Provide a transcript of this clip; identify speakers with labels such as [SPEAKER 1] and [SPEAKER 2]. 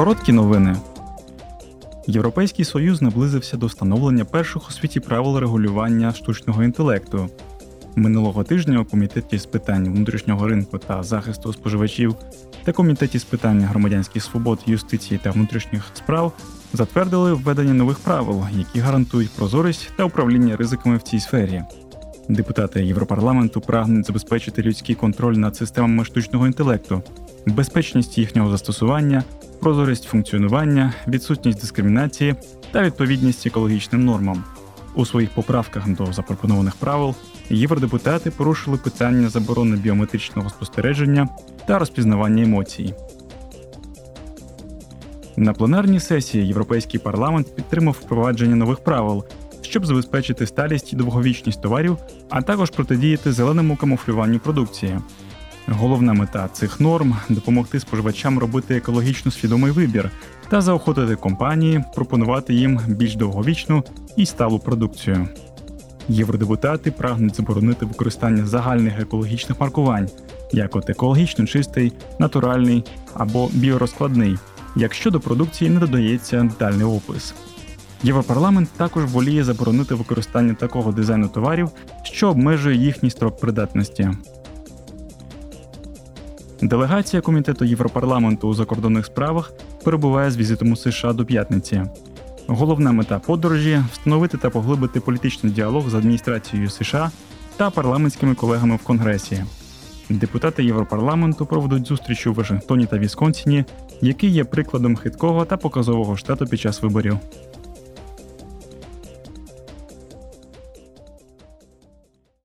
[SPEAKER 1] Короткі новини. Європейський Союз наблизився до встановлення перших у світі правил регулювання штучного інтелекту. Минулого тижня у комітеті з питань внутрішнього ринку та захисту споживачів та комітеті з питань громадянських свобод, юстиції та внутрішніх справ затвердили введення нових правил, які гарантують прозорість та управління ризиками в цій сфері. Депутати Європарламенту прагнуть забезпечити людський контроль над системами штучного інтелекту, безпечність їхнього застосування, прозорість функціонування, відсутність дискримінації та відповідність екологічним нормам. У своїх поправках до запропонованих правил євродепутати порушили питання заборони біометричного спостереження та розпізнавання емоцій. На пленарній сесії Європейський парламент підтримав впровадження нових правил, щоб забезпечити сталість і довговічність товарів, а також протидіяти зеленому камуфлюванню продукції. Головна мета цих норм допомогти споживачам робити екологічно свідомий вибір та заохотити компанії пропонувати їм більш довговічну і сталу продукцію. Євродепутати прагнуть заборонити використання загальних екологічних маркувань, як от екологічно чистий, натуральний або біорозкладний, якщо до продукції не додається детальний опис. Європарламент також воліє заборонити використання такого дизайну товарів, що обмежує їхній строк придатності. Делегація комітету Європарламенту у закордонних справах перебуває з візитом у США до п'ятниці. Головна мета подорожі встановити та поглибити політичний діалог з адміністрацією США та парламентськими колегами в Конгресі. Депутати Європарламенту проведуть зустріч у Вашингтоні та Вісконсіні, який є прикладом хиткого та показового штату під час виборів.